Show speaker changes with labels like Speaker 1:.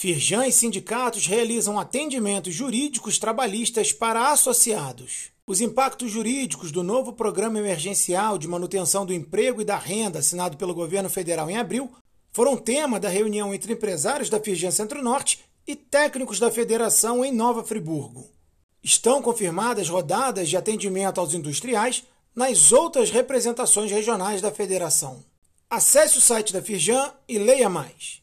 Speaker 1: Firjan e sindicatos realizam atendimentos jurídicos trabalhistas para associados. Os impactos jurídicos do novo Programa Emergencial de Manutenção do Emprego e da Renda, assinado pelo governo federal em abril, foram tema da reunião entre empresários da Firjan Centro-Norte e técnicos da federação em Nova Friburgo. Estão confirmadas rodadas de atendimento aos industriais nas outras representações regionais da federação. Acesse o site da Firjan e leia mais.